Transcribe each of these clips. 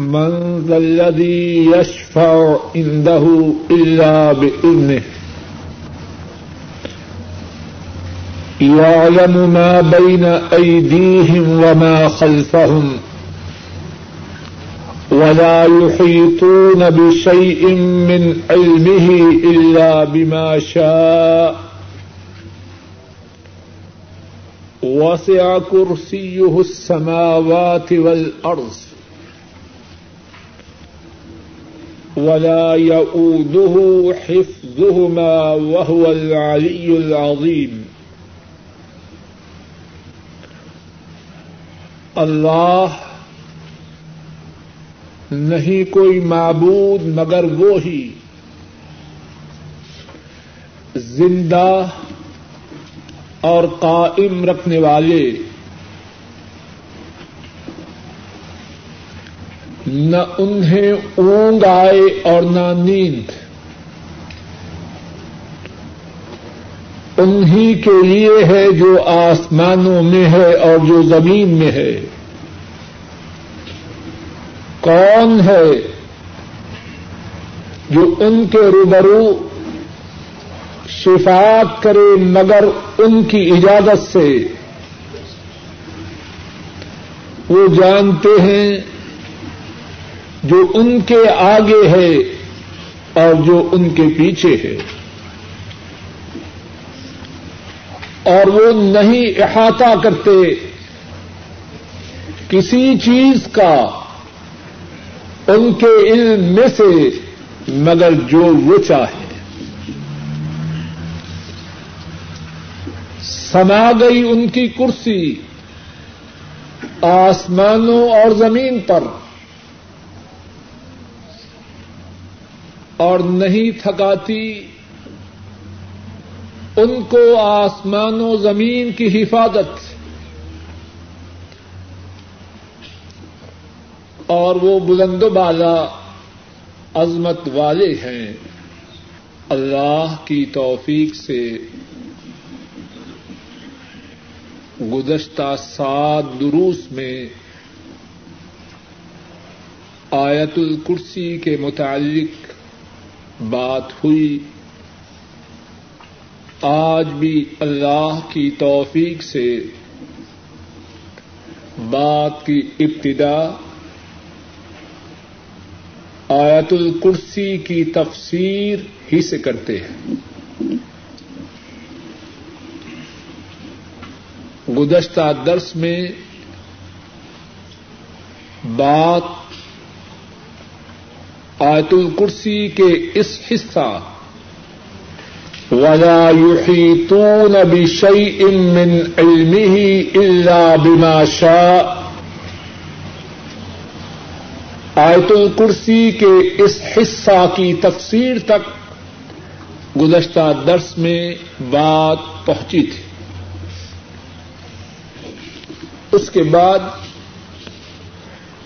من ذا الذي يشفع عنده إلا بإذنه. يعلم ما بين أيديهم وما خلفهم ولا يحيطون بشيء من علمه إلا بما شاء. وسع كرسيه السماوات والأرض. ولا يؤوده حفظهما وهو العلي العظيم. اللہ نہیں کوئی معبود مگر وہی زندہ اور قائم رکھنے والے نہ انہیں اونگ آئے اور نہ نیند۔ انہی کے لیے ہے جو آسمانوں میں ہے اور جو زمین میں ہے۔ کون ہے جو ان کے روبرو شفاعت کرے مگر ان کی اجازت سے؟ وہ جانتے ہیں جو ان کے آگے ہے اور جو ان کے پیچھے ہے۔ اور وہ نہیں احاطہ کرتے کسی چیز کا ان کے علم میں سے، مگر جو وہ چاہے۔ سما گئی ان کی کرسی آسمانوں اور زمین پر۔ اور نہیں تھکاتی، ان کو آسمان و زمین کی حفاظت۔ اور وہ بلند و بالا عظمت والے ہیں۔ اللہ کی توفیق سے۔ گزشتہ سات دروس میں آیت الکرسی کے متعلق بات ہوئی۔ آج بھی اللہ کی توفیق سے بات کی ابتدا آیت الکرسی کی تفسیر ہی سے کرتے ہیں۔ گزشتہ درس میں بات آیت الکرسی کے اس حصہ۔ ولا يحيطون بشيء من علمه إلا بما شاء۔ آیت الکرسی کے اس حصہ کی تفسیر تک گزشتہ درس میں بات پہنچی تھی۔ اس کے بعد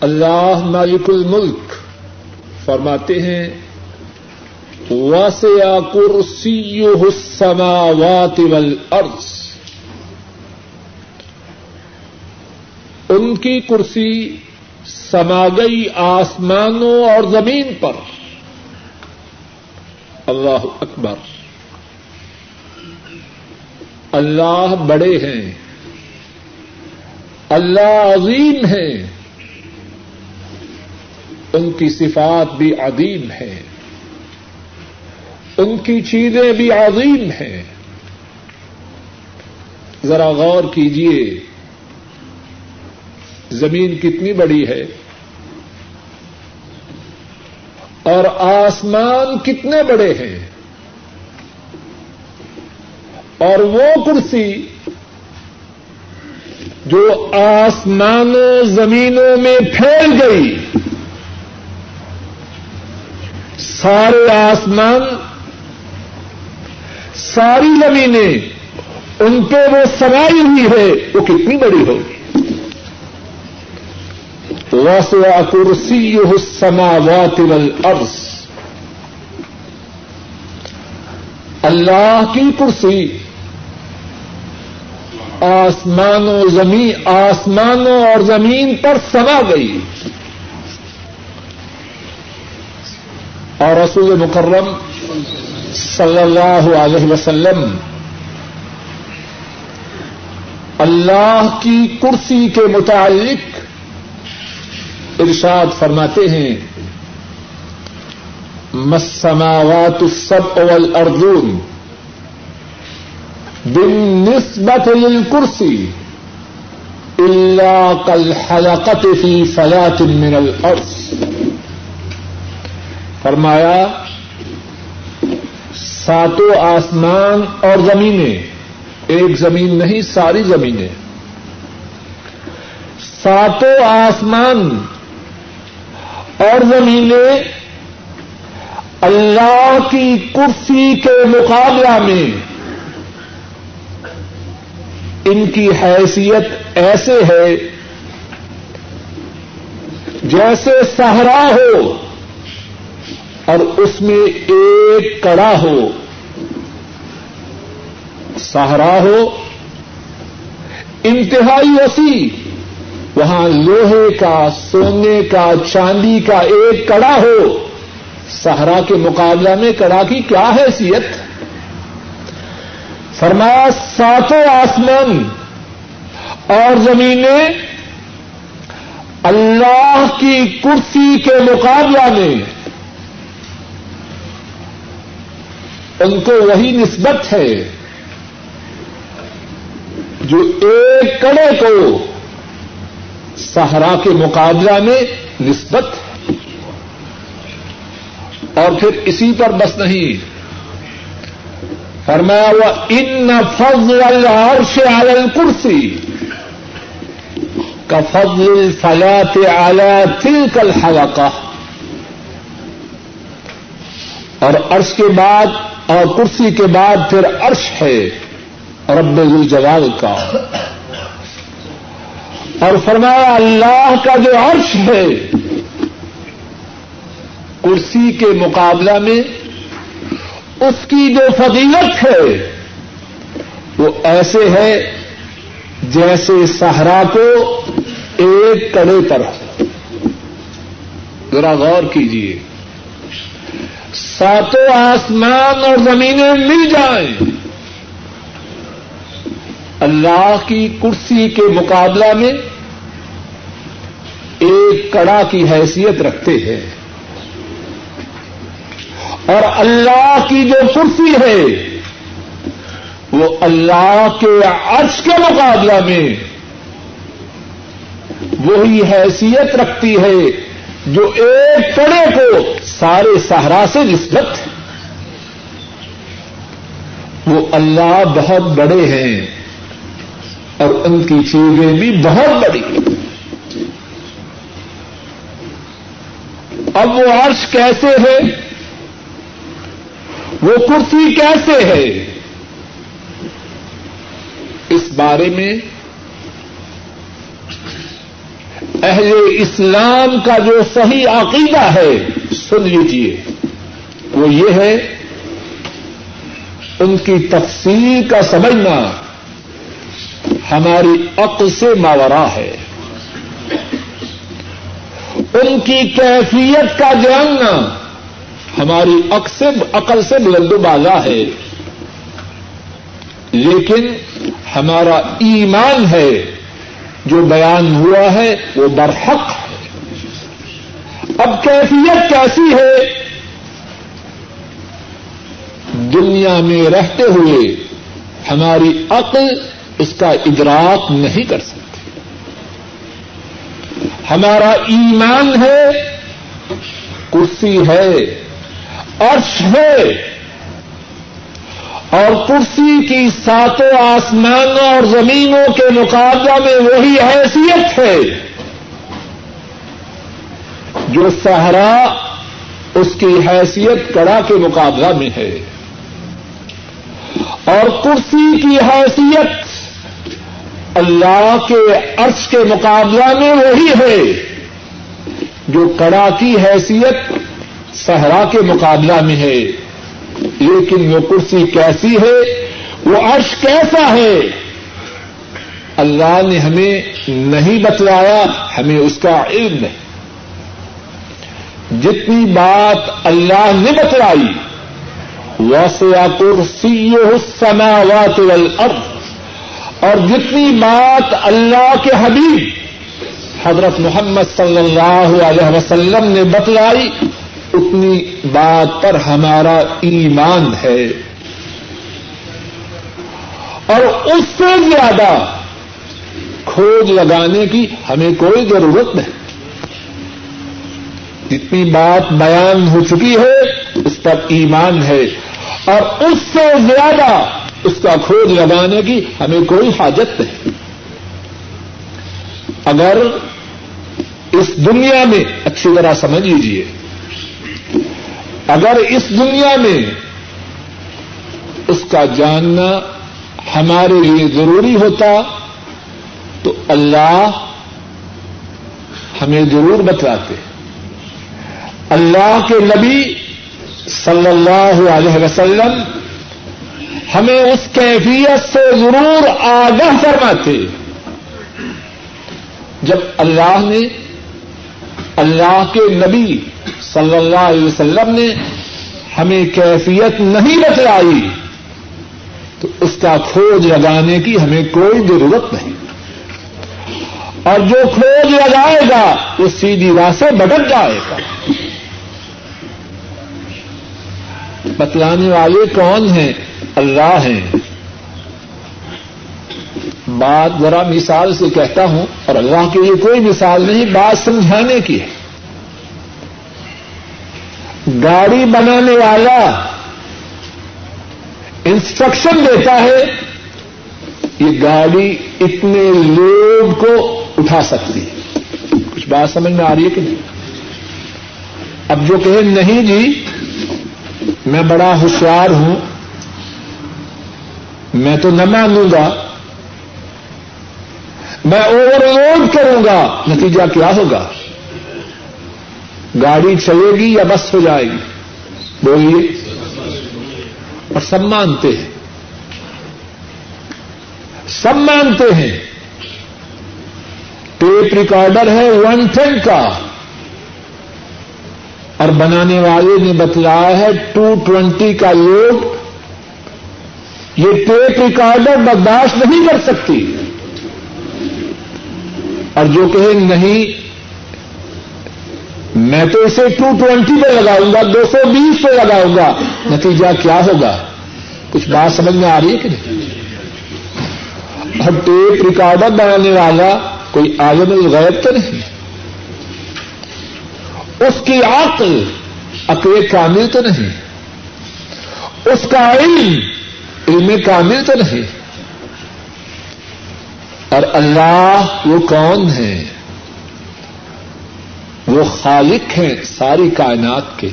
اللہ مالک الملک فرماتے ہیں وسع کرسی السماوات والارض ان کی کرسی سما گئی آسمانوں اور زمین پر۔ اللہ اکبر۔ اللہ بڑے ہیں۔ اللہ عظیم ہیں۔ ان کی صفات بھی عظیم ہے ان کی چیزیں بھی عظیم ہیں۔ ذرا غور کیجیے زمین کتنی بڑی ہے۔ اور آسمان کتنے بڑے ہیں۔ اور وہ کرسی جو آسمانوں زمینوں میں پھیل گئی۔ سارے آسمان، ساری زمینیں، ان پہ وہ سمائی ہوئی ہے وہ کتنی بڑی ہوگی وسوا کرسی السماوات والارض اللہ کی کرسی آسمان و زمین، آسمانوں اور زمین پر سما گئی۔ اور رسول مکرم صلی اللہ علیہ وسلم اللہ کی کرسی کے متعلق ارشاد فرماتے ہیں مسماوات السبع والارضون بالنسبة للكرسي إلا كالحلقة في فلاة من الأرض. فرمایا، ساتوں آسمان اور زمینیں، ایک زمین نہیں، ساری زمینیں۔ ساتوں آسمان اور زمینیں اللہ کی کرسی کے مقابلہ میں۔ ان کی حیثیت ایسے ہے جیسے سہرا ہو۔ اور اس میں ایک کڑا ہو، سہرا ہو، انتہائی وسیع، وہاں لوہے کا، سونے کا، چاندی کا ایک کڑا ہو۔ سہرا کے مقابلہ میں کڑا کی کیا حیثیت؟ فرمایا، ساتوں آسمان اور زمینیں اللہ کی کرسی کے مقابلہ میں ان کو وہی نسبت ہے جو ایک کڑے کو سہرا کے مقابلہ میں نسبت ہے۔ اور پھر اسی پر بس نہیں۔ فرمایا، وہ ان فضل العرش على الكرسی کا فضل فلاط على تلك الحلقہ۔ اور عرش کے بعد اور کرسی کے بعد پھر عرش ہے رب الجلال کا۔ اور فرمایا اللہ کا جو عرش ہے، کرسی کے مقابلہ میں اس کی جو فضیلت ہے، وہ ایسے ہے جیسے صحرا کو ایک کڑے پر ذرا غور کیجیے ساتوں آسمان اور زمینیں مل جائیں۔ اللہ کی کرسی کے مقابلہ میں ایک کڑا کی حیثیت رکھتے ہیں۔ اور اللہ کی جو کرسی ہے، وہ اللہ کے عرش کے مقابلہ میں وہی حیثیت رکھتی ہے۔ جو ایک کڑے کو سارے سہرا سے نسبت وہ اللہ بہت بڑے ہیں اور ان کی چیزیں بھی بہت بڑی۔ اب وہ عرش کیسے ہے؟ وہ کرسی کیسے ہے؟ اس بارے میں اہل اسلام کا جو صحیح عقیدہ ہے، سن لیجیے وہ یہ ہے، ان کی تفصیل کا سمجھنا ہماری عقل سے ماورا ہے۔ ان کی کیفیت کا جاننا ہماری عقل سے بلند و بالا ہے۔ لیکن ہمارا ایمان ہے جو بیان ہوا ہے وہ برحق ہے۔ اب کیفیت کیسی ہے؟ دنیا میں رہتے ہوئے ہماری عقل اس کا ادراک نہیں کر سکتی۔ ہمارا ایمان ہے، کرسی ہے، عرش ہے۔ اور کرسی کی ساتوں آسمانوں اور زمینوں کے مقابلہ میں وہی حیثیت ہے جو سہرا اس کی حیثیت کڑا کے مقابلہ میں ہے۔ اور کرسی کی حیثیت اللہ کے عرش کے مقابلہ میں وہی ہے جو کڑا کی حیثیت صحرا کے مقابلہ میں ہے۔ لیکن وہ کرسی کیسی ہے؟ وہ عرش کیسا ہے؟ اللہ نے ہمیں نہیں بتلایا، ہمیں اس کا علم ہے۔ جتنی بات اللہ نے بتلائی وسیا کرسی السماوات والارض، اور جتنی بات اللہ کے حبیب حضرت محمد صلی اللہ علیہ وسلم نے بتلائی، اتنی بات پر ہمارا ایمان ہے۔ اور اس سے زیادہ کھوج لگانے کی ہمیں کوئی ضرورت نہیں۔ جتنی بات بیان ہو چکی ہے، اس پر ایمان ہے۔ اور اس سے زیادہ اس کا کھوج لگانے کی ہمیں کوئی حاجت نہیں۔ اگر اس دنیا میں اچھی طرح سمجھ لیجیے اگر اس دنیا میں اس کا جاننا ہمارے لیے ضروری ہوتا تو اللہ ہمیں ضرور بتلاتے۔ اللہ کے نبی صلی اللہ علیہ وسلم ہمیں اس کیفیت سے ضرور آگاہ فرماتے۔ جب اللہ نے اللہ کے نبی صلی اللہ علیہ وسلم نے ہمیں کیفیت نہیں بتلائی تو اس کا کھوج لگانے کی ہمیں کوئی ضرورت نہیں۔ اور جو کھوج لگائے گا وہ سیدھی راہ سے بٹک جائے گا۔ بتلانے والے کون ہیں؟ اللہ ہیں۔ بات ذرا مثال سے کہتا ہوں اور اللہ کے لیے کوئی مثال نہیں، بات سمجھانے کی ہے۔ گاڑی بنانے والا انسٹرکشن دیتا ہے یہ گاڑی اتنے لوگ کو اٹھا سکتی ہے۔ کچھ بات سمجھ میں آ رہی ہے کہ نہیں؟ اب جو کہے نہیں جی میں بڑا ہوشیار ہوں، میں تو نہ مانوں گا، میں اوور لوڈ کروں گا، نتیجہ کیا ہوگا؟ گاڑی چلے گی یا بس ہو جائے گی؟ بولیے۔ اور سب مانتے ہیں۔ سب مانتے ہیں۔ ٹیپ ریکارڈر ہے ون ٹین کا۔ اور بنانے والے نے بتلایا ہے ٹو ٹوینٹی کا لوڈ۔ یہ ٹیپ ریکارڈر برداشت نہیں کر سکتی۔ اور جو کہے نہیں میں تو اسے ٹو ٹوینٹی پہ لگاؤں گا، دو سو بیس پہ لگاؤں گا۔ نتیجہ کیا ہوگا؟ کچھ بات سمجھ میں آ رہی ہے کہ نہیں؟ اور ٹیپ ریکارڈر بنانے والا کوئی عالم الغیب تو نہیں؟ اس کی عقل عقل کامل تو نہیں؟ اس کا علم علم کامل تو نہیں؟ اور اللہ وہ کون ہے؟ وہ خالق ہیں ساری کائنات کے۔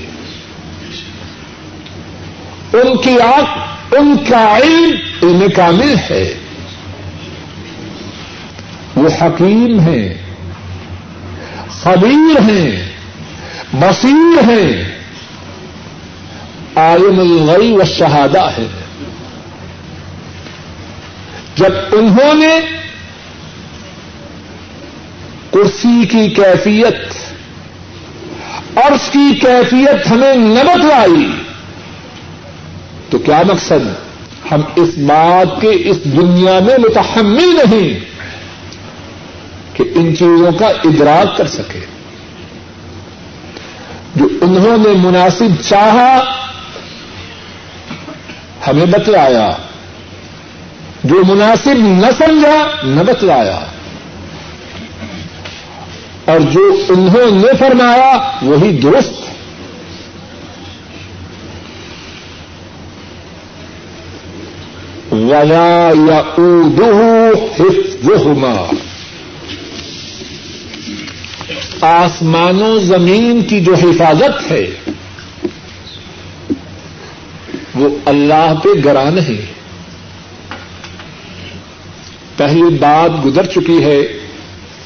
ان کی آنکھ، ان کا علم علم کامل ہے۔ وہ حکیم ہیں، خبیر ہیں، بصیر ہیں۔ عالم الغی و شہادہ ہے۔ جب انہوں نے کرسی کی کیفیت عرش کی کیفیت ہمیں نہ بتلائی تو کیا مقصد؟ ہم اس بات کے اس دنیا میں متحمل نہیں کہ ان چیزوں کا ادراک کر سکے۔ جو انہوں نے مناسب چاہا، ہمیں بتلایا۔ جو مناسب نہ سمجھا، نہ بتلایا۔ اور جو انہوں نے فرمایا وہی درست ولا یا اردو آسمان و زمین کی جو حفاظت ہے، وہ اللہ پہ گرا نہیں۔ پہلی بات گزر چکی ہے۔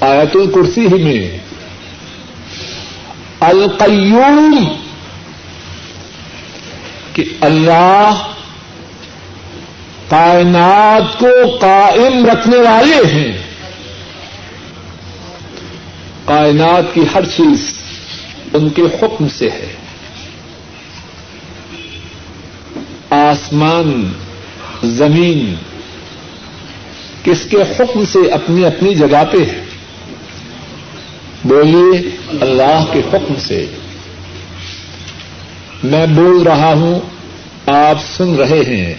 آیت الکرسی ہی میں القیوم کہ اللہ کائنات کو قائم رکھنے والے ہیں۔ کائنات کی ہر چیز ان کے حکم سے ہے۔ آسمان، زمین کس کے حکم سے اپنی اپنی جگہ پہ ہے؟ بولیے اللہ کے حکم سے۔ میں بول رہا ہوں، آپ سن رہے ہیں۔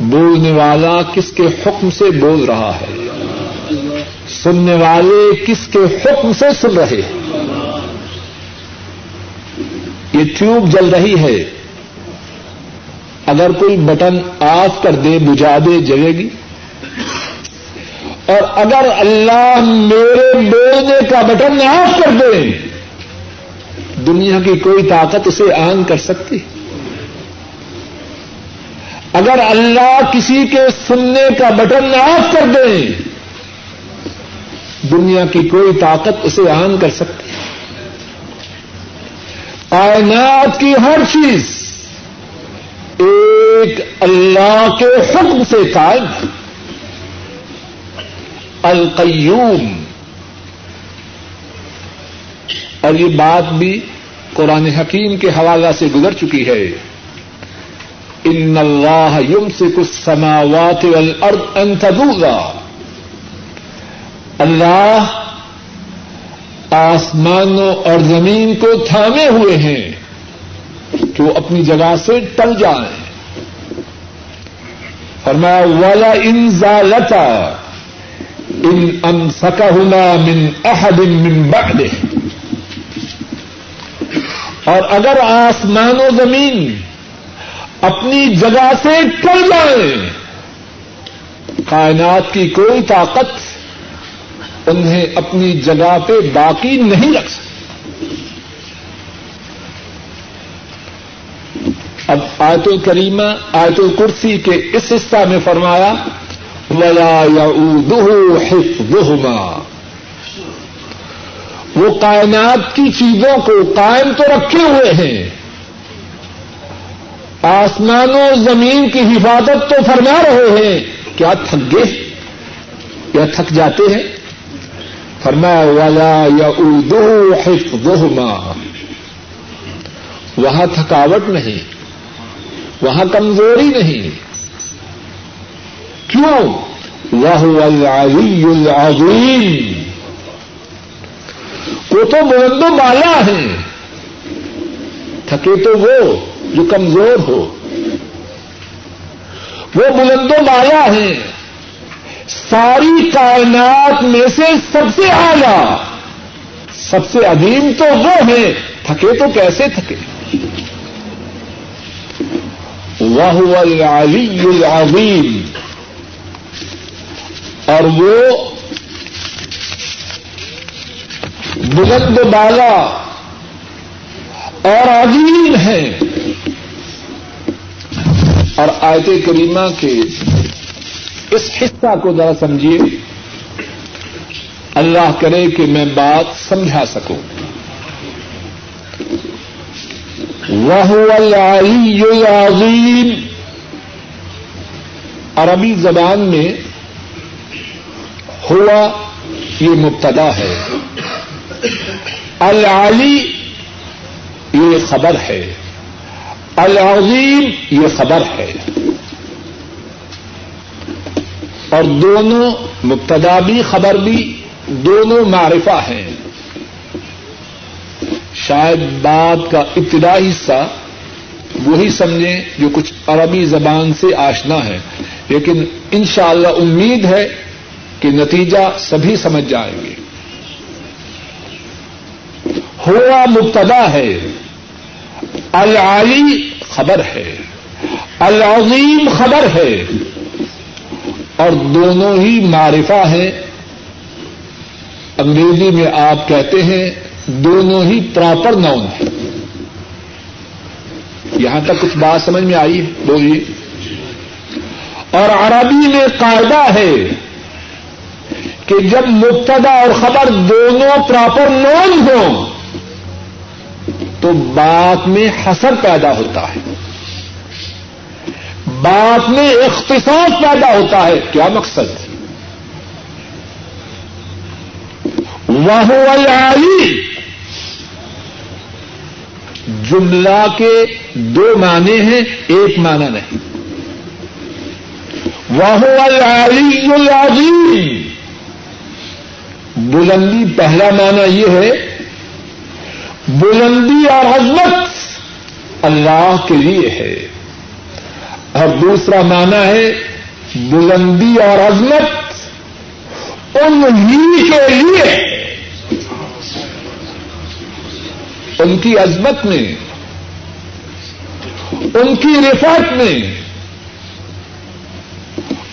بولنے والا کس کے حکم سے بول رہا ہے؟ سننے والے کس کے حکم سے سن رہے ہیں؟ یہ ٹیوب جل رہی ہے۔ اگر کوئی بٹن آف کر دے بجا دے، جلے گی۔ اور اگر اللہ میرے بولنے کا بٹن آف کر دے، دنیا کی کوئی طاقت اسے آن کر سکتی۔ اگر اللہ کسی کے سننے کا بٹن آف کر دیں دنیا کی کوئی طاقت اسے آن کر سکتی۔ کائنات کی ہر چیز ایک اللہ کے حکم سے قائم۔ ہے القیوم۔ اور یہ بات بھی قرآن حکیم کے حوالہ سے گزر چکی ہے۔ ان اللہ یم سے کچھ سماوات تدوگا اللہ آسمانوں اور زمین کو تھامے ہوئے ہیں کہ وہ اپنی جگہ سے ٹل جائیں۔ فرمایا والا ان زالتا۔ ان ان سکا من احد من بعد اور اگر آسمان و زمین اپنی جگہ سے ٹل جائیں، کائنات کی کوئی طاقت انہیں اپنی جگہ پہ باقی نہیں رکھ سکتی۔ اب آیت الکریمہ، آیت الکرسی کے اس حصہ میں فرمایا ولا حفظهما۔ وہ کائنات کی چیزوں کو قائم تو رکھے ہوئے ہیں۔ آسمان و زمین کی حفاظت تو فرما رہے ہیں۔ کیا تھک گئے؟ یا تھک جاتے ہیں؟ فرمایا والا یا اردو حفظهما۔ وہاں تھکاوٹ نہیں، وہاں کمزوری نہیں۔ کیوں؟ وہ العلی العظیم وہ تو بلند و بالا ہیں۔ تھکے تو وہ جو کمزور ہو۔ وہ بلند و بالا ہیں۔ ساری کائنات میں سے سب سے اعلی۔ سب سے عظیم تو وہ ہیں۔ تھکے تو کیسے تھکے؟ وہ العلی العظیم اور وہ بلند بالا اور عظیم ہیں۔ اور آیت کریمہ کے اس حصہ کو ذرا سمجھیے۔ اللہ کرے کہ میں بات سمجھا سکوں۔ وہ العلی العظیم عربی زبان میں ہوا، یہ مبتدا ہے۔ العلی یہ خبر ہے۔ العظیم، یہ خبر ہے۔ اور دونوں مبتدا بھی خبر بھی، دونوں معرفہ ہیں۔ شاید بات کا ابتدائی حصہ وہی سمجھیں جو کچھ عربی زبان سے آشنا ہے۔ لیکن انشاءاللہ امید ہے کہ نتیجہ سبھی سمجھ جائیں گے۔ ہوا مبتدا ہے۔ العلی خبر ہے۔ العظیم خبر ہے۔ اور دونوں ہی معرفہ ہیں۔ انگریزی میں آپ کہتے ہیں دونوں ہی پراپر ناؤن ہیں۔ یہاں تک کچھ بات سمجھ میں آئی بولیے۔ اور عربی میں قاعدہ ہے۔ کہ جب مبتدا اور خبر دونوں پراپر نون ہوں، تو بات میں حسر پیدا ہوتا ہے۔ بات میں اختصاص پیدا ہوتا ہے۔ کیا مقصد؟ وہ علی جملہ کے دو معنی ہیں، ایک معنی نہیں۔ وہ العلی العظیم بلندی پہلا معنی یہ ہے، بلندی اور عظمت اللہ کے لیے ہے۔ اور دوسرا معنی ہے، بلندی اور عظمت ان ہی کے لیے۔ ان کی عظمت میں، ان کی رفت میں،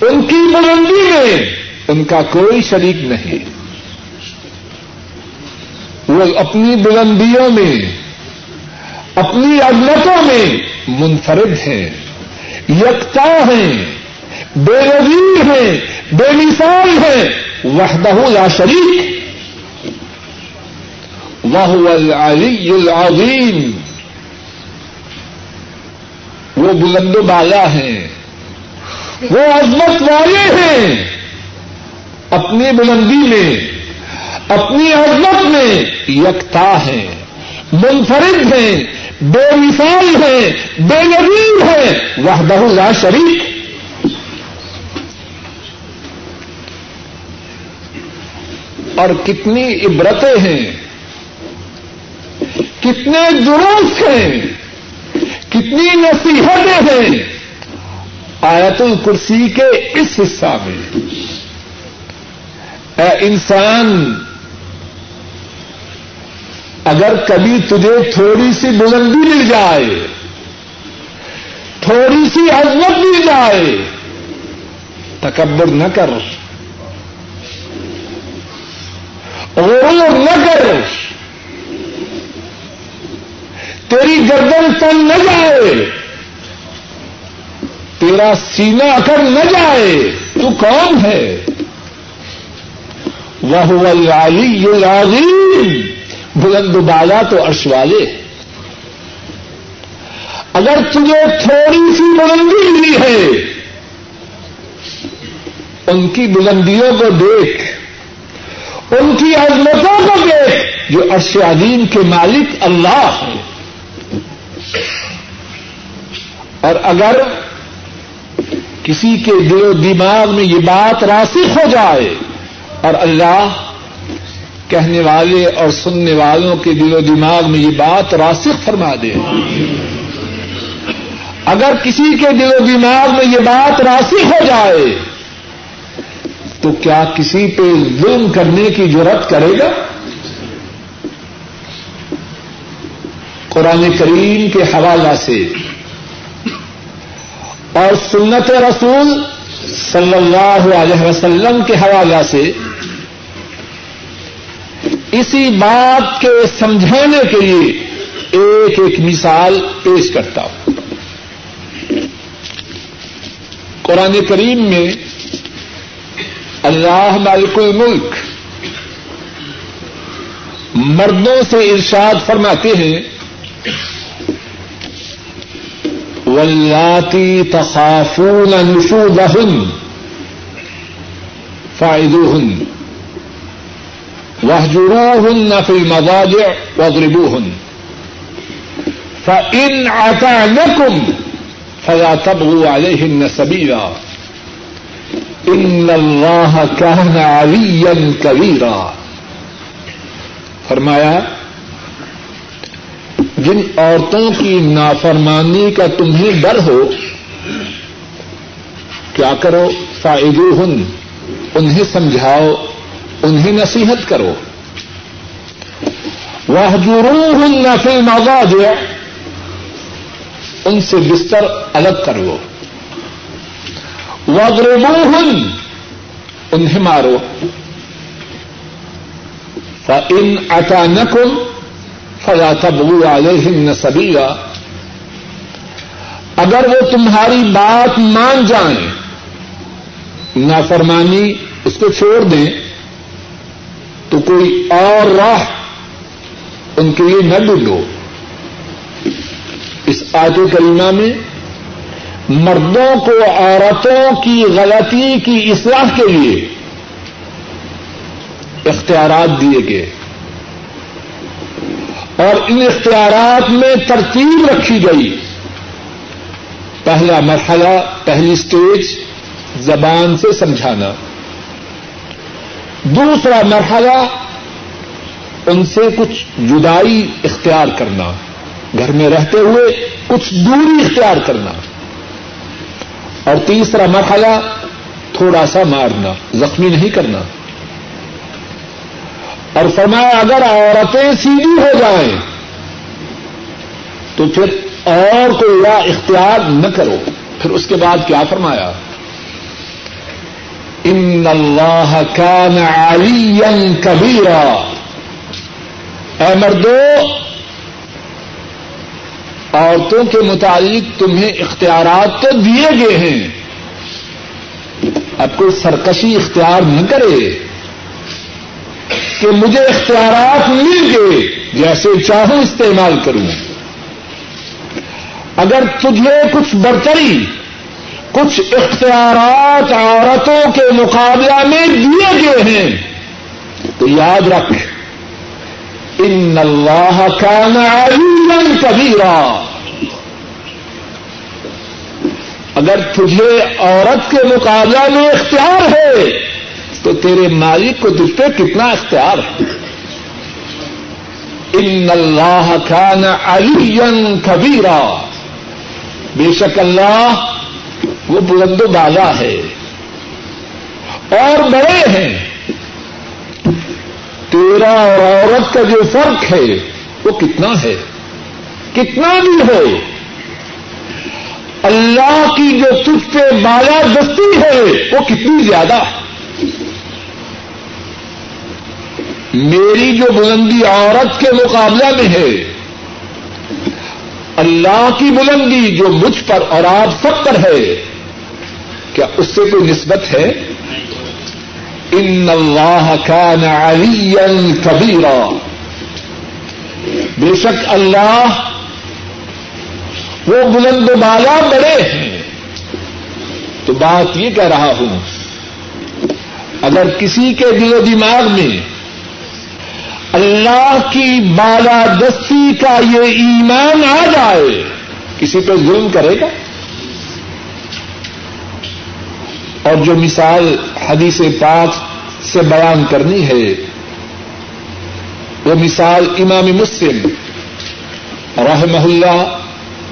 ان کی بلندی میں ان کا کوئی شریک نہیں۔ وہ اپنی بلندیوں میں، اپنی عظمتوں میں منفرد ہیں، یکتا ہیں، بے نظیر ہیں، بے مثال ہیں، وحدہ لا شریک۔ وہ العلی العظیم۔ وہ بلند و بالا ہیں، وہ عظمت والے ہیں۔ اپنی بلندی میں اپنی عظمت میں یکتا ہیں منفرد ہیں بے مثال ہیں بے نظیر ہیں وحدہ لا شریک۔ اور کتنی عبرتیں ہیں، کتنے دروس ہیں، کتنی نصیحتیں ہیں آیت الکرسی کے اس حصہ میں۔ اے انسان اگر کبھی تجھے تھوڑی سی بلندی مل جائے، تھوڑی سی عظمت مل جائے، تکبر نہ کر۔ غرور نہ کر۔ تیری گردن تن نہ جائے۔ تیرا سینہ اکڑ نہ جائے۔ تو کون ہے؟ وہ العلی العظیم۔ بلند بالا تو عرش والے۔ اگر تجھے تھوڑی سی بلندی ملی ہے، ان کی بلندیوں کو دیکھ، ان کی عظمتوں کو دیکھ، جو عرش عظیم کے مالک اللہ ہیں۔ اور اگر کسی کے دل و دماغ میں یہ بات راسخ ہو جائے اور اللہ کہنے والے اور سننے والوں کے دل و دماغ میں یہ بات راسخ فرما دے۔ اگر کسی کے دل و دماغ میں یہ بات راسخ ہو جائے، تو کیا کسی پہ ظلم کرنے کی ضرورت کرے گا؟ قرآن کریم کے حوالہ سے اور سنت رسول صلی اللہ علیہ وسلم کے حوالہ سے اسی بات کے سمجھانے کے لیے ایک ایک مثال پیش کرتا ہوں۔ قرآن کریم میں اللہ مالک الملک مردوں سے ارشاد فرماتے ہیں ولاتی تخافون نشوزہن فائدوہن واہجروہن فی المضاجع واضربوہن فإن عتعنکم فلا تبغوا علیہن سبیلا ان اللہ کان علیا کبیرا فرمایا، جن عورتوں کی نافرمانی کا تمہیں ڈر ہو، کیا کرو؟ فائدو ہن انہیں سمجھاؤ۔ انہیں نصیحت کرو۔ وہ جرو ہن نفل موضا ان سے بستر الگ کرو وغربو ہن انہیں مارو۔ ان اچانک فلا تبغوا علیہن سبیلا اگر وہ تمہاری بات مان جائیں، نافرمانی اس کو چھوڑ دیں تو کوئی اور راہ ان کے لیے نہ ڈھونڈو اس آیت کریمہ میں مردوں کو عورتوں کی غلطی کی اصلاح کے لیے اختیارات دیے گئے۔ اور ان اختیارات میں ترتیب رکھی گئی۔ پہلا مرحلہ، پہلی اسٹیج زبان سے سمجھانا۔ دوسرا مرحلہ ان سے کچھ جدائی اختیار کرنا، گھر میں رہتے ہوئے کچھ دوری اختیار کرنا۔ اور تیسرا مرحلہ، تھوڑا سا مارنا، زخمی نہیں کرنا۔ اور فرمایا، اگر عورتیں سیدھی ہو جائیں، تو پھر اور کوئی اختیار نہ کرو۔ پھر اس کے بعد کیا فرمایا؟ ان اللہ کان علی کبیرا اے مردو، عورتوں کے متعلق تمہیں اختیارات تو دیے گئے ہیں۔ اب کوئی سرکشی اختیار نہ کرے کہ مجھے اختیارات مل گئے جیسے چاہوں استعمال کروں۔ اگر تجھے کچھ برتری کچھ اختیارات عورتوں کے مقابلہ میں دیے گئے ہیں۔ تو یاد رکھ۔ ان اللہ کا نعلم کبیرا۔ اگر تجھے عورت کے مقابلہ میں اختیار ہے، تو تیرے مالک کو تجھ پہ کتنا اختیار ہے۔ ان اللہ کا علی کبیرا۔ بے شک اللہ وہ بلند و بالا ہے۔ اور بڑے ہیں۔ تیرا اور عورت کا جو فرق ہے، وہ کتنا ہے؟ کتنا بھی ہو۔ اللہ کی جو تجھ پہ بالا دستی ہے، وہ کتنی زیادہ۔ میری جو بلندی عورت کے مقابلہ میں ہے، اللہ کی بلندی جو مجھ پر اور آپ سب پر ہے کیا اس سے کوئی نسبت ہے؟ ان اللہ کان علی کبیرا بے شک اللہ وہ بلند و بالا بڑے ہیں۔ تو بات یہ کہہ رہا ہوں، اگر کسی کے دل و دماغ میں اللہ کی بالا دستی کا یہ ایمان آ جائے، کسی پہ ظلم کرے گا؟ اور جو مثال حدیث پاک سے بیان کرنی ہے، وہ مثال امام مسلم رحمہ اللہ،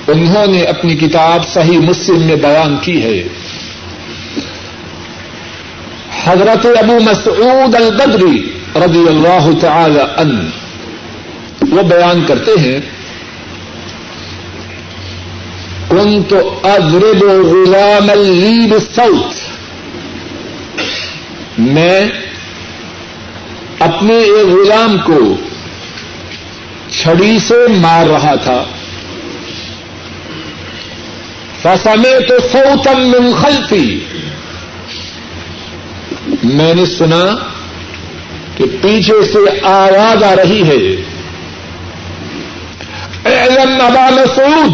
انہوں نے اپنی کتاب صحیح مسلم میں بیان کی ہے۔ حضرت ابو مسعود البدری رضی اللہ تعالی ان وہ بیان کرتے ہیں کن تو ادرب غلام الصوت میں اپنے ایک غلام کو چھڑی سے مار رہا تھا۔ فسمے تو سوتم من خلفی میں نے سنا کہ پیچھے سے آواز آ رہی ہے۔ اعلم ابا مسعود۔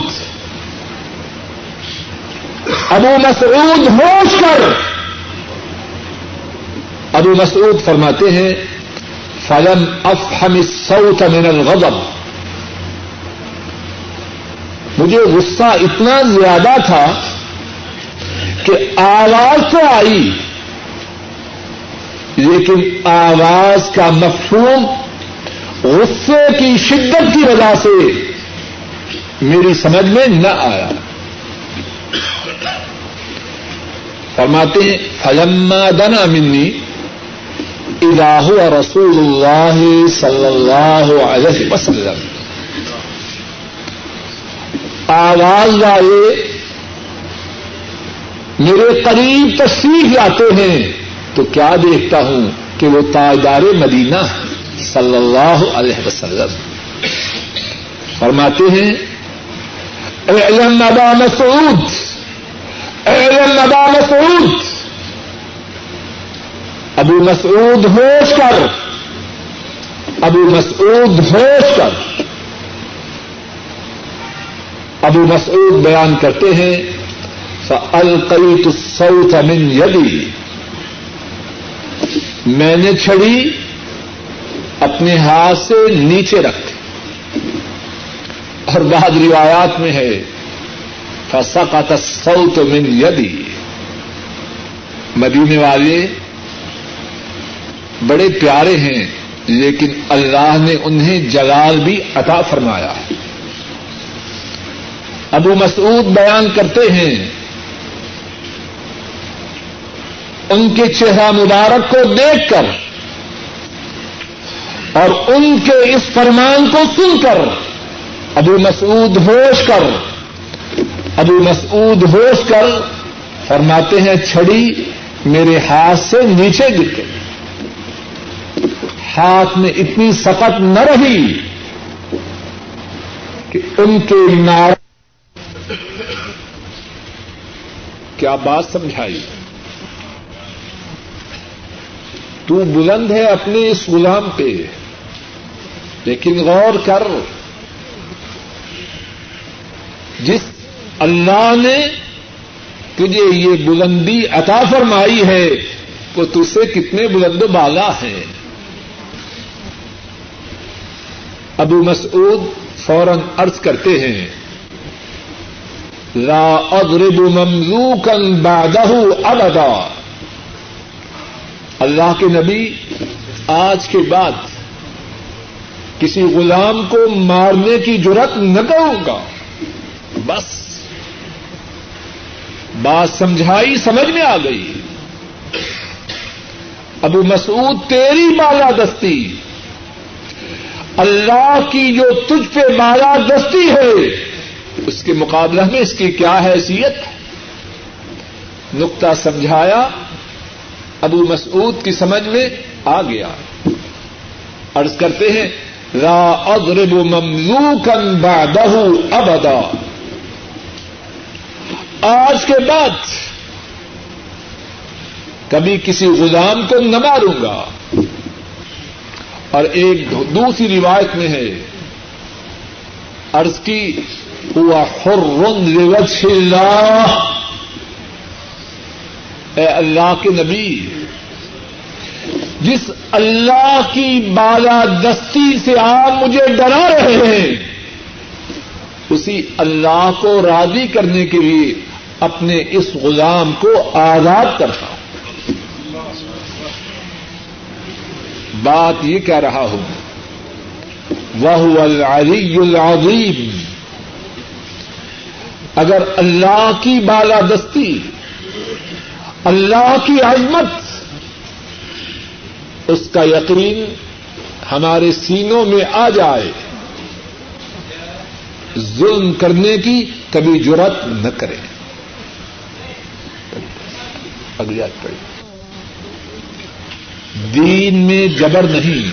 ابو مسعود ہوش کر۔ ابو مسعود فرماتے ہیں، فلم افہم الصوت من الغضب۔ مجھے غصہ اتنا زیادہ تھا کہ آواز تو آئی، لیکن آواز کا مفہوم غصے کی شدت کی وجہ سے میری سمجھ میں نہ آیا۔ فرماتے ہیں، فلما دنا منی الہ رسول اللہ صلی اللہ علیہ وسلم. آواز والے میرے قریب تشریف لاتے ہیں تو کیا دیکھتا ہوں کہ وہ تاجدار مدینہ صلی اللہ علیہ وسلم. فرماتے ہیں اعلم ابا مسعود اعلم ابا مسعود ابو مسعود ہوش کر۔ ابو مسعود ہوش کر۔ ابو مسعود بیان کرتے ہیں القیت من یدی میں نے چھڑی، اپنے ہاتھ سے نیچے رکھ اور بعد روایات میں ہے فسقط الصوت من یدی مدینے والے بڑے پیارے ہیں، لیکن اللہ نے انہیں جلال بھی عطا فرمایا ہے۔ ابو مسعود بیان کرتے ہیں، ان کے چہرہ مبارک کو دیکھ کر اور ان کے اس فرمان کو سن کر ابو مسعود ہوش کر، ابو مسعود ہوش کر فرماتے ہیں، چھڑی میرے ہاتھ سے نیچے گر گئی ہاتھ میں اتنی سخت نہ رہی کہ ان کے نار کیا بات سمجھائی؟ تو بلند ہے اپنے اس غلام پہ، لیکن غور کر، جس اللہ نے تجھے یہ بلندی عطا فرمائی ہے، وہ تج سے کتنے بلند بالا ہیں؟ ابو مسعود فوراً ارض کرتے ہیں، لا اضرب مملوکا بعدہ ابدا۔ اللہ کے نبی آج کے بعد کسی غلام کو مارنے کی ضرورت نہ کروں گا۔ بس۔ بات سمجھائی سمجھ میں آ گئی۔ ابو مسعود تیری بالا دستی۔ اللہ کی جو تجھ پہ بالا دستی ہے، اس کے مقابلہ میں اس کی کیا حیثیت؟ نقطہ سمجھایا، ابو مسعود کی سمجھ میں آ گیا۔ عرض کرتے ہیں، لا اضرب مملوکا بعدہ ابدا۔ آج کے بعد کبھی کسی غلام کو نہ ماروں گا۔ اور ایک دوسری روایت میں ہے، عرض کی، ہوا لوجه اللہ. اے اللہ کے نبی، جس اللہ کی بالا دستی سے آپ مجھے ڈرا رہے ہیں، اسی اللہ کو راضی کرنے کے لیے اپنے اس غلام کو آزاد کرتا بات یہ کہہ رہا ہوں۔ وہ العلی العظیم اگر اللہ کی بالا دستی اللہ کی عظمت، اس کا یقین ہمارے سینوں میں آ جائے، ظلم کرنے کی کبھی جرت نہ کرے۔ اگلی یاد پڑی دین میں جبر نہیں۔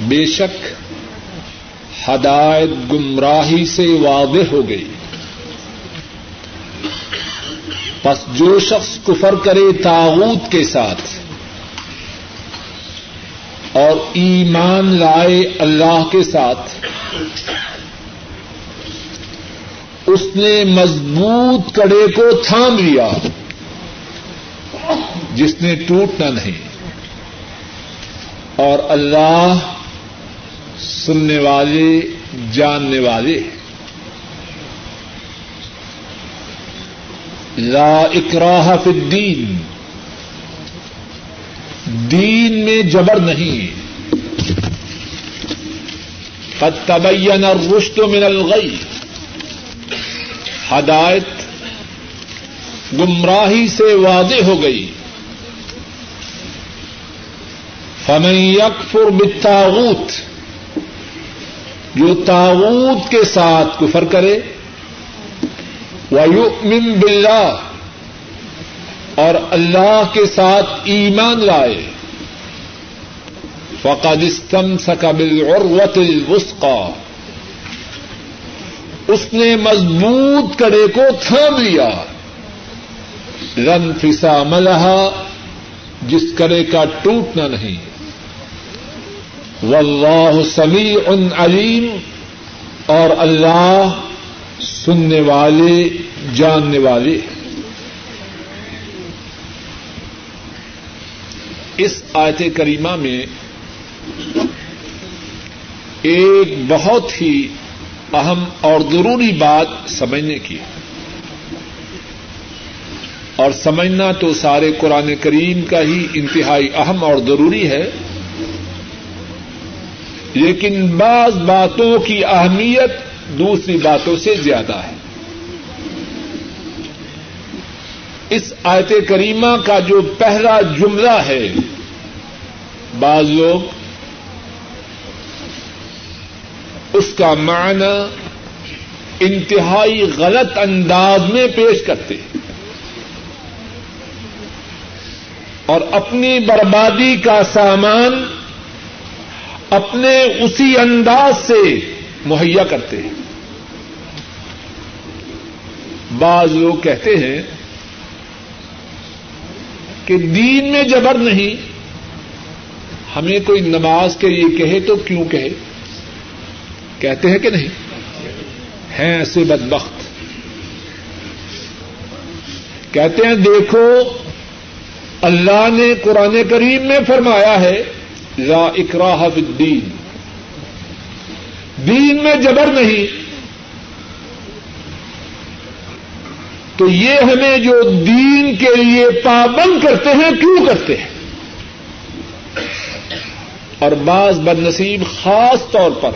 بے شک ہدایت گمراہی سے واضح ہو گئی۔ بس جو شخص کفر کرے تاغوت کے ساتھ اور ایمان لائے اللہ کے ساتھ، اس نے مضبوط کڑے کو تھام لیا۔ جس نے ٹوٹنا نہیں اور اللہ سننے والے جاننے والے لا اکراہ فی الدین۔ دین میں جبر نہیں۔ قد تبین الرشد من الغی۔ ہدایت گمراہی سے واضح ہو گئی۔ فمن یکفر بالتاغوت جو تاغوت کے ساتھ کفر کرے، وَيُؤْمِن بِاللَّهِ، اور اللہ کے ساتھ ایمان لائے۔ فقد استمسك بالعروة الوثقى۔ اس نے مضبوط کڑے کو تھام لیا۔ رن فسا ملحا، جس کڑے کا ٹوٹنا نہیں۔ واللہ سمیع ان علیم، اور اللہ سننے والے، جاننے والے۔ اس آیت کریمہ میں ایک بہت ہی اہم اور ضروری بات سمجھنے کی۔ ہے اور سمجھنا تو سارے قرآن کریم کا ہی انتہائی اہم اور ضروری ہے۔ لیکن بعض باتوں کی اہمیت دوسری باتوں سے زیادہ ہے۔ اس آیت کریمہ کا جو پہلا جملہ ہے، بعض لوگ اس کا معنی انتہائی غلط انداز میں پیش کرتے ہیں۔ اور اپنی بربادی کا سامان اپنے اسی انداز سے مہیا کرتے ہیں۔ بعض لوگ کہتے ہیں کہ دین میں جبر نہیں، ہمیں کوئی نماز کے لیے کہے تو کیوں کہے؟ کہتے ہیں کہ نہیں؟ ہیں ایسے بدبخت۔ کہتے ہیں دیکھو اللہ نے قرآن کریم میں فرمایا ہے، لا اکراہ فی الدین۔ دین میں جبر نہیں۔ تو یہ ہمیں جو دین کے لیے پابند کرتے ہیں، کیوں کرتے ہیں؟ اور بعض بد نصیب خاص طور پر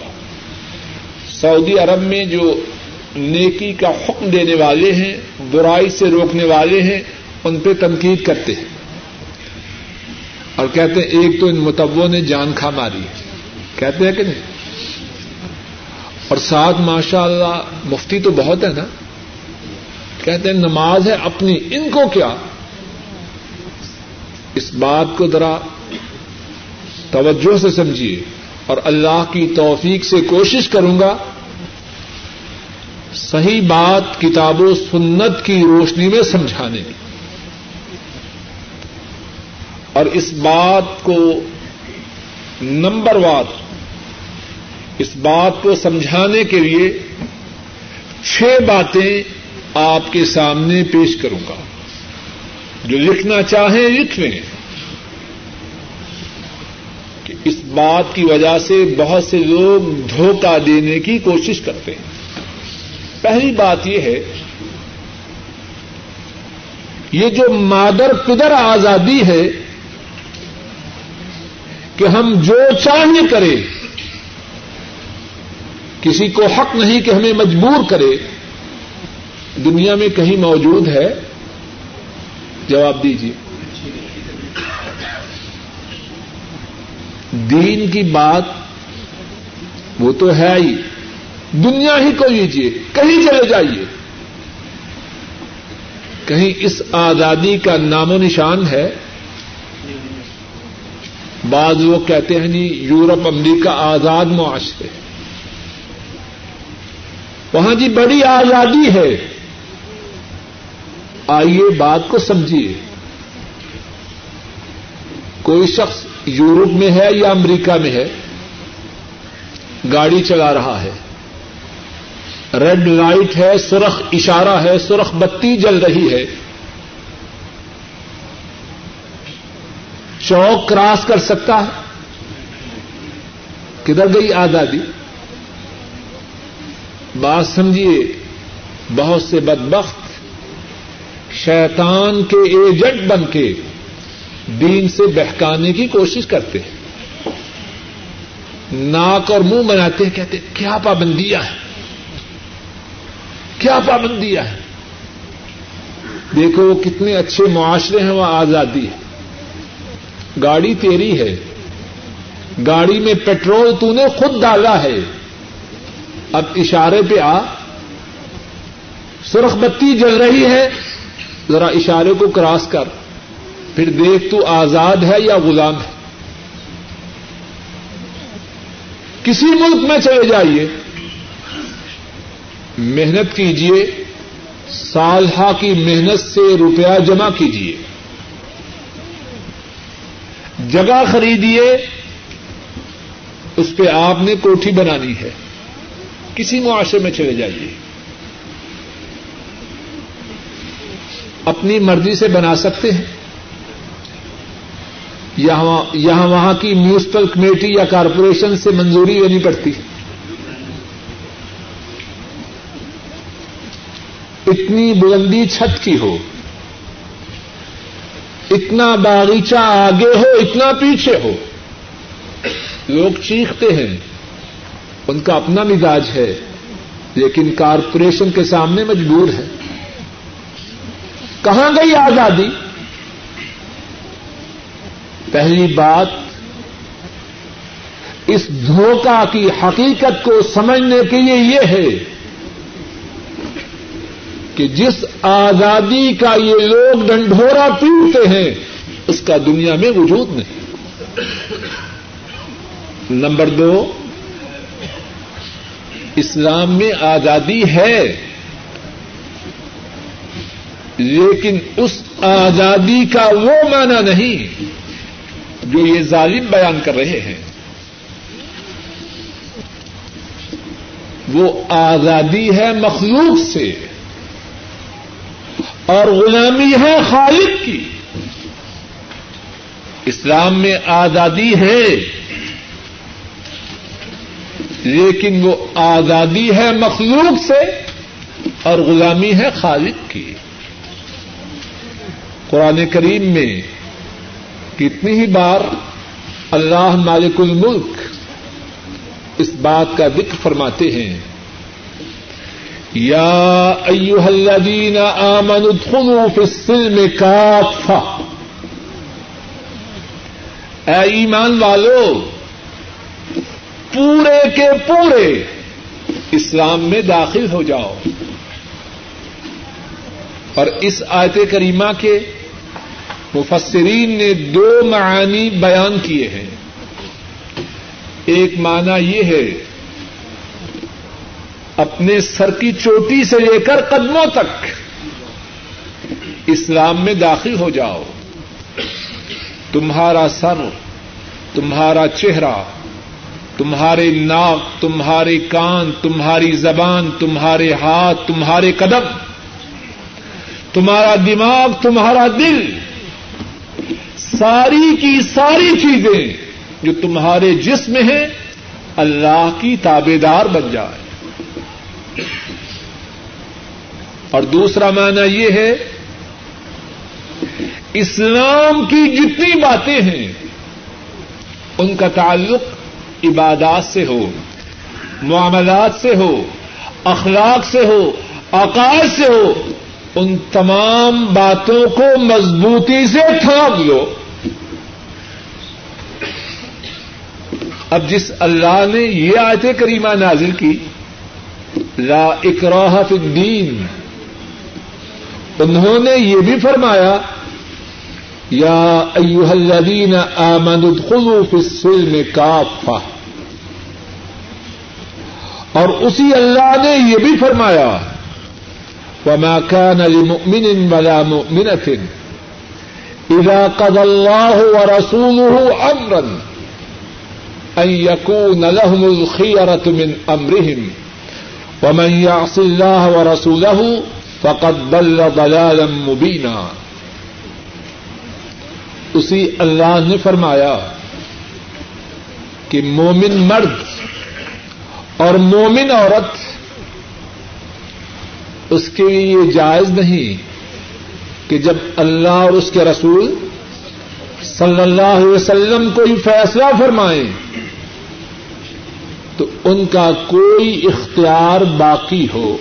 سعودی عرب میں جو نیکی کا حکم دینے والے ہیں، برائی سے روکنے والے ہیں، ان پہ تنقید کرتے ہیں۔ اور کہتے ہیں ایک تو ان متبوں نے جان کھا ماری کہتے ہیں کہ نہیں؟ اور ساتھ ماشاء اللہ مفتی تو بہت ہے نا۔ کہتے ہیں نماز ہے اپنی، ان کو کیا؟ اس بات کو ذرا توجہ سے سمجھیے۔ اور اللہ کی توفیق سے کوشش کروں گا۔ صحیح بات کتاب و سنت کی روشنی میں سمجھانے کی۔ اور اس بات کو نمبر وار، اس بات کو سمجھانے کے لیے چھ باتیں آپ کے سامنے پیش کروں گا۔ جو لکھنا چاہیں لکھ لیں۔ کہ اس بات کی وجہ سے بہت سے لوگ دھوکہ دینے کی کوشش کرتے ہیں۔ پہلی بات یہ ہے، یہ جو مادر پدر آزادی ہے کہ ہم جو چاہیں کریں، کسی کو حق نہیں کہ ہمیں مجبور کرے، دنیا میں کہیں موجود ہے؟ جواب دیجیے دین کی بات وہ تو ہے ہی۔ دنیا ہی کو لیجیے کہیں چلے جائیے۔ کہیں اس آزادی کا نام و نشان ہے؟ بعض لوگ کہتے ہیں جی یورپ، امریکہ آزاد معاشرے وہاں جی بڑی آزادی ہے۔ آئیے بات کو سمجھیے۔ کوئی شخص یورپ میں ہے یا امریکہ میں ہے، گاڑی چلا رہا ہے۔ ریڈ لائٹ ہے، سرخ اشارہ ہے، سرخ بتی جل رہی ہے۔ چوک کراس کر سکتا ہے؟ کدھر گئی آزادی؟ بات سمجھیے، بہت سے بدبخت شیطان کے ایجنٹ بن کے دین سے بہکانے کی کوشش کرتے ہیں۔ ناک اور منہ بناتے ہیں، کہتے کیا پابندیاں ہیں کیا پابندیاں ہیں دیکھو وہ کتنے اچھے معاشرے ہیں وہاں آزادی ہے۔ گاڑی تیری ہے۔ گاڑی میں پیٹرول تو نے خود ڈالا ہے۔ اب اشارے پہ آ۔ سرخ بتی جل رہی ہے۔ ذرا اشارے کو کراس کر۔ پھر دیکھ تو آزاد ہے یا غلام ہے۔ کسی ملک میں چلے جائیے۔ محنت کیجیے۔ سالہ کی محنت سے روپیہ جمع کیجیے۔ جگہ خریدیے، اس پہ آپ نے کوٹھی بنانی ہے۔ کسی معاشرے میں چلے جائیے۔ اپنی مرضی سے بنا سکتے ہیں۔ یہاں وہاں کی میونسپل کمیٹی یا کارپوریشن سے منظوری لینی پڑتی۔ اتنی بلندی چھت کی ہو۔ اتنا باغیچہ آگے ہو، اتنا پیچھے ہو۔ لوگ چیختے ہیں۔ ان کا اپنا مزاج ہے، لیکن کارپوریشن کے سامنے مجبور ہے۔ کہاں گئی آزادی؟ پہلی بات، اس دھوکہ کی حقیقت کو سمجھنے کے لیے یہ ہے کہ جس آزادی کا یہ لوگ ڈنڈورا پیٹتے ہیں، اس کا دنیا میں وجود نہیں۔ نمبر دو، اسلام میں آزادی ہے، لیکن اس آزادی کا وہ معنی نہیں جو یہ ظالم بیان کر رہے ہیں۔ وہ آزادی ہے مخلوق سے۔ اور غلامی ہے خالق کی۔ اسلام میں آزادی ہے۔ لیکن وہ آزادی ہے مخلوق سے اور غلامی ہے خالق کی۔ قرآن کریم میں کتنی ہی بار اللہ مالک الملک اس بات کا ذکر فرماتے ہیں۔ یا ایوہ الذین آمنوا ادخلوا فی السلم کافہ۔ اے ایمان والو، پورے کے پورے اسلام میں داخل ہو جاؤ۔ اور اس آیت کریمہ کے مفسرین نے دو معانی بیان کیے ہیں۔ ایک معنی یہ ہے اپنے سر کی چوٹی سے لے کر قدموں تک اسلام میں داخل ہو جاؤ۔ تمہارا سر، تمہارا چہرہ، تمہارے ناک، تمہارے کان، تمہاری زبان، تمہارے ہاتھ، تمہارے قدم، تمہارا دماغ، تمہارا دل، ساری کی ساری چیزیں جو تمہارے جسم ہیں، اللہ کی تابے دار بن جائے۔ اور دوسرا معنی یہ ہے، اسلام کی جتنی باتیں ہیں، ان کا تعلق عبادات سے ہو، معاملات سے ہو، اخلاق سے ہو، عقائد سے ہو، ان تمام باتوں کو مضبوطی سے تھام لو۔ اب جس اللہ نے یہ آیت کریمہ نازل کی، لا اکراہ فی الدین انہوں نے یہ بھی فرمایا، یا ایوہ الذین آمنوا ادخلوا فی السلم کافہ۔ اور اسی اللہ نے یہ بھی فرمایا، وما كان لمؤمن ولا مؤمنة إذا قضى الله ورسوله أمرا أن يكون لهم الخيرة من أمرهم ومن يعص الله ورسوله فقد ضل ضلالا مبينا اسی اللہ نے فرمایا کہ مومن مرد اور مومن عورت اس کے لیے یہ جائز نہیں کہ جب اللہ اور اس کے رسول صلی اللہ علیہ وسلم کوئی فیصلہ فرمائیں، تو ان کا کوئی اختیار باقی ہو۔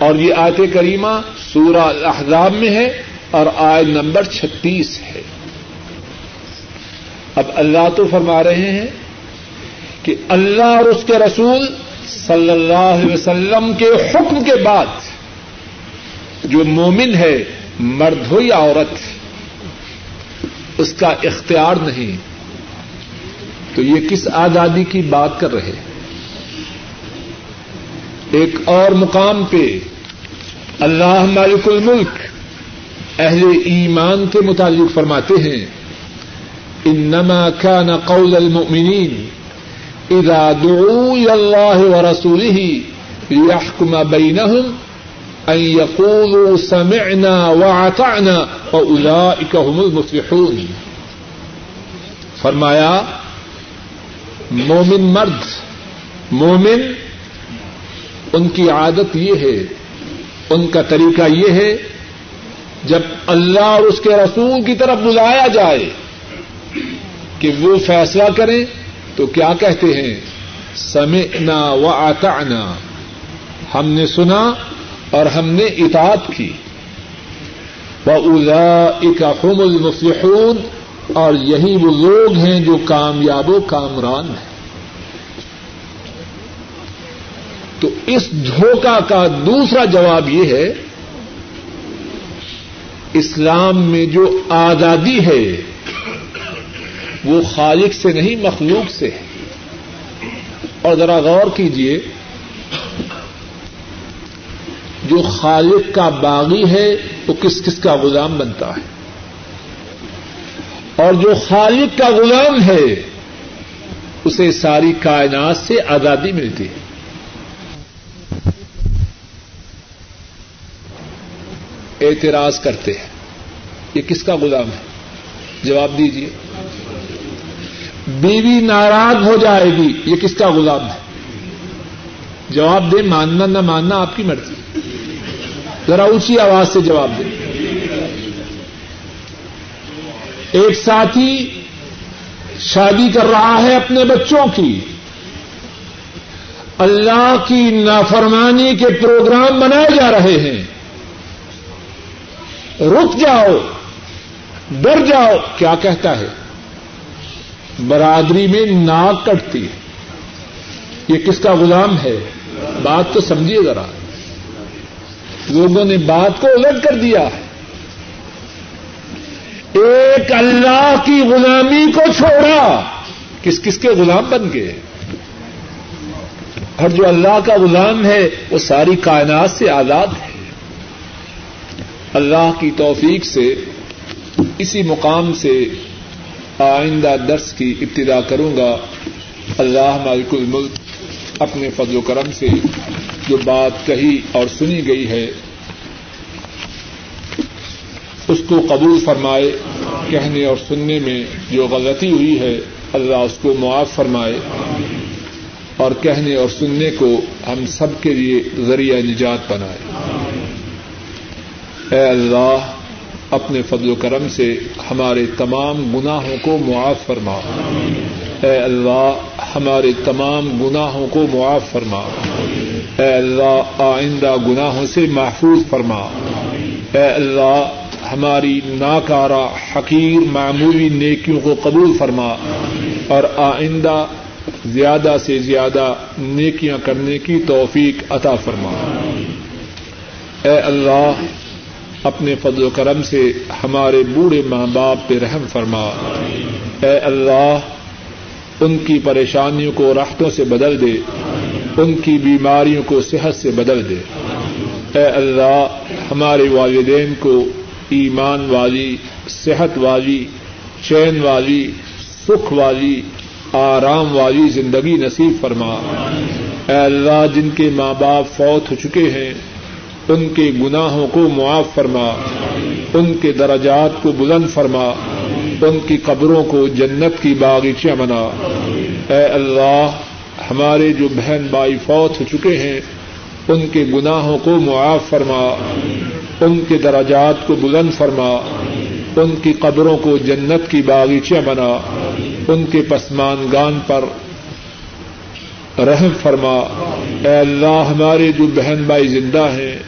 اور یہ آیت کریمہ سورہ الاحزاب میں ہے اور آئے نمبر چھتیس ہے۔ اب اللہ تو فرما رہے ہیں کہ اللہ اور اس کے رسول صلی اللہ علیہ وسلم کے حکم کے بعد جو مومن ہے، مرد ہو یا عورت، اس کا اختیار نہیں۔ تو یہ کس آزادی کی بات کر رہے ایک اور مقام پہ اللہ مالک الملک، اہل ایمان کے متعلق فرماتے ہیں، انما كان قول المؤمنين اذا دعوا الى الله ورسوله ليحكم بينهم ان يقولوا سمعنا واطعنا واولئك هم المفلحون۔ فرمایا، مومن مرد، مومن، ان کی عادت یہ ہے ان کا طریقہ یہ ہے، جب اللہ اور اس کے رسول کی طرف بلایا جائے کہ وہ فیصلہ کریں، تو کیا کہتے ہیں؟ سمعنا و ہم نے سنا اور ہم نے اطاعت کی۔ وہ الا اکم المفلحون۔ اور یہی وہ لوگ ہیں جو کامیاب و کامران ہیں۔ تو اس دھوکا کا دوسرا جواب یہ ہے، اسلام میں جو آزادی ہے، وہ خالق سے نہیں، مخلوق سے ہے۔ اور ذرا غور کیجیے جو خالق کا باغی ہے وہ کس کس کا غلام بنتا ہے؟ اور جو خالق کا غلام ہے، اسے ساری کائنات سے آزادی ملتی ہے۔ اعتراض کرتے ہیں۔ یہ کس کا غلام ہے؟ جواب دیجیے بیوی ناراض ہو جائے گی، یہ کس کا غلام ہے؟ جواب دے ماننا نہ ماننا آپ کی مرضی۔ ذرا اونچی آواز سے جواب دیں۔ ایک ساتھی شادی کر رہا ہے اپنے بچوں کی۔ اللہ کی نافرمانی کے پروگرام بنائے جا رہے ہیں۔ رک جاؤ، ڈر جاؤ، کیا کہتا ہے؟ برادری میں ناک کٹتی ہے۔ یہ کس کا غلام ہے؟ بات تو سمجھیے ذرا۔ لوگوں نے بات کو الٹ کر دیا۔ ہے ایک اللہ کی غلامی کو چھوڑا۔ کس کس کے غلام بن گئے؟ اور جو اللہ کا غلام ہے، وہ ساری کائنات سے آزاد ہے۔ اللہ کی توفیق سے اسی مقام سے آئندہ درس کی ابتدا کروں گا۔ اللہ مالک الملک اپنے فضل و کرم سے جو بات کہی اور سنی گئی ہے، اس کو قبول فرمائے، کہنے اور سننے میں جو غلطی ہوئی ہے، اللہ اس کو معاف فرمائے۔ اور کہنے اور سننے کو ہم سب کے لیے ذریعہ نجات بنائے۔ اے اللہ، اپنے فضل و کرم سے ہمارے تمام گناہوں کو معاف فرما۔ اے اللہ، ہمارے تمام گناہوں کو معاف فرما۔ اے اللہ، آئندہ گناہوں سے محفوظ فرما۔ اے اللہ، ہماری ناکارہ، حقیر، معمولی نیکیوں کو قبول فرما۔ اور آئندہ زیادہ سے زیادہ نیکیاں کرنے کی توفیق عطا فرما۔ اے اللہ اپنے فضل و کرم سے ہمارے بوڑھے ماں باپ پہ رحم فرما۔ اے اللہ، ان کی پریشانیوں کو راحتوں سے بدل دے، ان کی بیماریوں کو صحت سے بدل دے۔ اے اللہ، ہمارے والدین کو ایمان والی، صحت والی، چین والی، سکھ والی، آرام والی زندگی نصیب فرما۔ اے اللہ، جن کے ماں باپ فوت ہو چکے ہیں ان کے گناہوں کو معاف فرما، ان کے درجات کو بلند فرما، ان کی قبروں کو جنت کی باغیچیاں بنا۔ اے اللہ، ہمارے جو بہن بھائی فوت ہو چکے ہیں، ان کے گناہوں کو معاف فرما، ان کے درجات کو بلند فرما، ان کی قبروں کو جنت کی باغیچیاں بنا، ان کے پسمانگان پر رحم فرما۔ اے اللہ، ہمارے جو بہن بھائی زندہ ہیں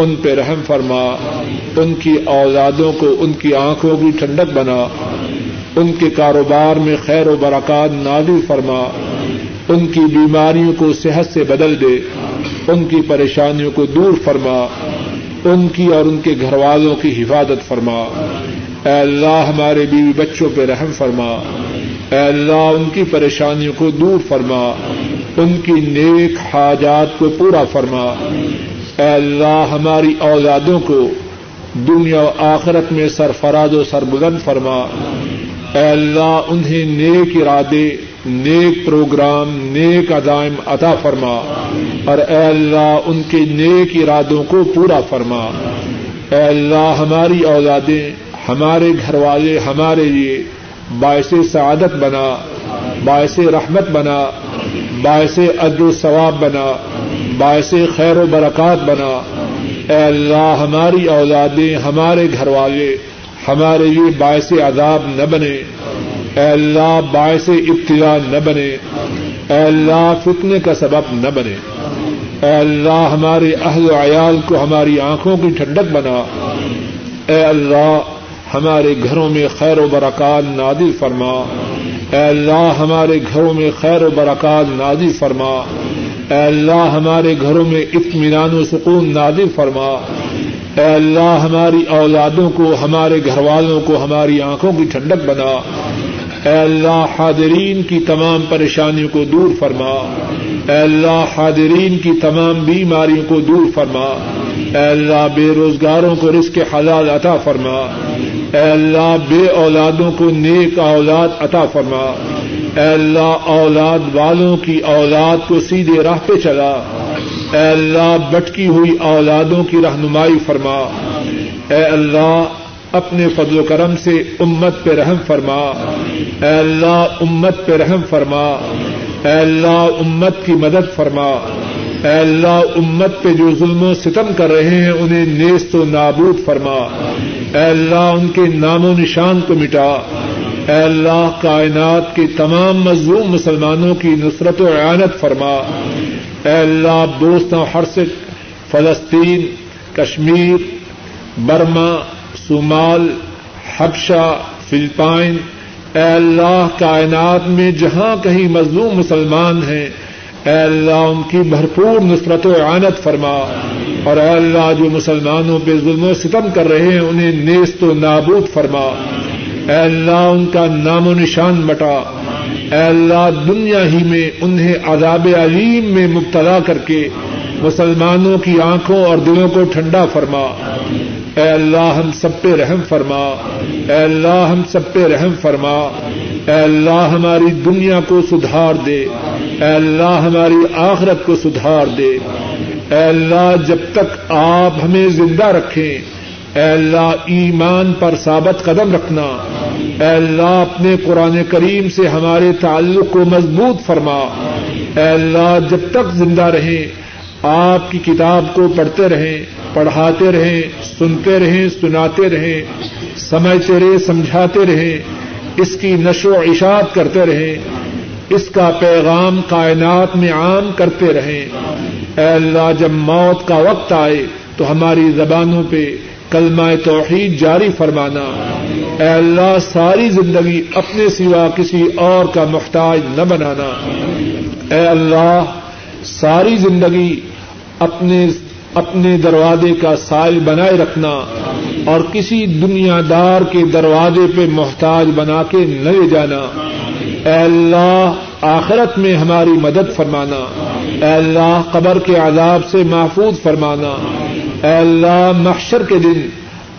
ان پہ رحم فرما، ان کی اوزادوں کو ان کی آنکھوں کی ٹھنڈک بنا، ان کے کاروبار میں خیر و برکات نازل فرما، ان کی بیماریوں کو صحت سے بدل دے، ان کی پریشانیوں کو دور فرما، ان کی اور ان کے گھر والوں کی حفاظت فرما۔ اے اللہ، ہمارے بیوی بچوں پہ رحم فرما۔ اے اللہ، ان کی پریشانیوں کو دور فرما۔ ان کی نیک حاجات کو پورا فرما۔ اے اللہ، ہماری اولادوں کو دنیا و آخرت میں سرفراز و سربلند فرما۔ اے اللہ، انہیں نیک ارادے، نیک پروگرام، نیک ادائم عطا فرما۔ اور اے اللہ، ان کے نیک ارادوں کو پورا فرما۔ اے اللہ، ہماری اولادیں، ہمارے گھر والے ہمارے لیے باعث سعادت بنا، باعث رحمت بنا، باعث عدل و ثواب بنا۔ باعث خیر و برکات بنا۔ اے اللہ، ہماری اولادیں، ہمارے گھر والے ہمارے لیے باعث عذاب نہ بنے۔ اے اللہ، باعث ابتدا نہ بنے۔ اے اللہ، فتنے کا سبب نہ بنے۔ اے اللہ، ہمارے اہل و عیال کو ہماری آنکھوں کی ٹھنڈک بنا۔ اے اللہ، ہمارے گھروں میں خیر و برکات نادل فرما۔ اے اللہ، ہمارے گھروں میں خیر و برکات نادل فرما۔ اے اللہ ہمارے گھروں میں اطمینان و سکون نادل فرما۔ اے اللہ ہماری اولادوں کو، ہمارے گھر والوں کو، ہماری آنکھوں کی ٹھنڈک بنا۔ اے اللہ حاضرین کی تمام پریشانیوں کو دور فرما۔ اے اللہ حاضرین کی تمام بیماریوں کو دور فرما۔ اے اللہ بے روزگاروں کو رزق حلال عطا فرما۔ اے اللہ بے اولادوں کو نیک اولاد عطا فرما۔ اے اللہ اولاد والوں کی اولاد کو سیدھے راہ پہ چلا۔ اے اللہ بٹکی ہوئی اولادوں کی رہنمائی فرما۔ اے اللہ اپنے فضل و کرم سے امت پہ رحم فرما۔ اے اللہ امت پہ رحم فرما۔ اے اللہ امت کی مدد فرما۔ اے اللہ امت پہ جو ظلم و ستم کر رہے ہیں انہیں نیست و نابود فرما۔ اے اللہ ان کے نام و نشان کو مٹا۔ اے اللہ، کائنات کے تمام مظلوم مسلمانوں کی نصرت و اعانت فرما۔ اے اللہ دوست ہرسک فلسطین، کشمیر، برما، صومال، حبشہ، فلپائن۔ اے اللہ، کائنات میں جہاں کہیں مظلوم مسلمان ہیں، اے اللہ، ان کی بھرپور نصرت و اعانت فرما۔ اور اے اللہ، جو مسلمانوں پہ ظلم و ستم کر رہے ہیں، انہیں نیست و نابود فرما۔ اے اللہ ان کا نام و نشان مٹا اے اللہ دنیا ہی میں انہیں عذاب علیم میں مبتلا کر کے مسلمانوں کی آنکھوں اور دلوں کو ٹھنڈا فرما۔ اے اللہ ہم سب پہ رحم فرما۔ اے اللہ ہم سب پہ رحم فرما۔ اے اللہ ہماری دنیا کو سدھار دے۔ اے اللہ ہماری آخرت کو سدھار دے۔ اے اللہ جب تک آپ ہمیں زندہ رکھیں اے اللہ، ایمان پر ثابت قدم رکھنا۔ اے اللہ، اپنے قرآن کریم سے ہمارے تعلق کو مضبوط فرما۔ اے اللہ، جب تک زندہ رہیں، آپ کی کتاب کو پڑھتے رہیں، پڑھاتے رہیں، سنتے رہیں، سناتے رہیں، سمجھتے رہے سمجھاتے رہیں، اس کی نشو و اشاعت کرتے رہیں، اس کا پیغام کائنات میں عام کرتے رہیں۔ اے اللہ، جب موت کا وقت آئے تو ہماری زبانوں پہ کلمہ توحید جاری فرمانا۔ اے اللہ، ساری زندگی اپنے سوا کسی اور کا محتاج نہ بنانا۔ اے اللہ، ساری زندگی اپنے اپنے دروازے کا سائل بنائے رکھنا اور کسی دنیا دار کے دروازے پہ محتاج بنا کے نہ لے جانا۔ اے اللہ، آخرت میں ہماری مدد فرمانا۔ اے اللہ، قبر کے عذاب سے محفوظ فرمانا۔ اے اللہ، محشر کے دن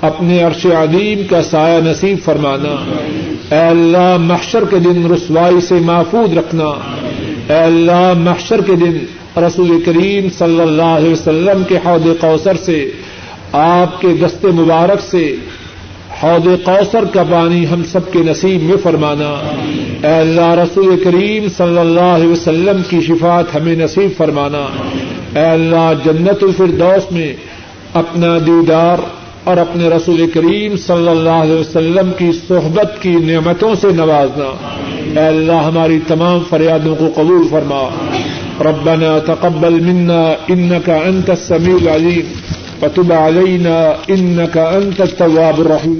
اپنے عرش عظیم کا سایہ نصیب فرمانا۔ اے اللہ، محشر کے دن رسوائی سے محفوظ رکھنا۔ اے اللہ، محشر کے دن رسول کریم صلی اللہ علیہ وسلم کے حوض کوثر سے، آپ کے دست مبارک سے حوض کوثر کا پانی ہم سب کے نصیب میں فرمانا۔ اے اللہ، رسول کریم صلی اللہ علیہ وسلم کی شفات ہمیں نصیب فرمانا۔ اے اللہ، جنت الفردوس میں اپنا دیدار اور اپنے رسول کریم صلی اللہ علیہ وسلم کی صحبت کی نعمتوں سے نوازنا۔ اے اللہ ہماری تمام فریادوں کو قبول فرما۔ ربنا تقبل منا انك انت السميع العليم وتب علينا انك انت التواب الرحيم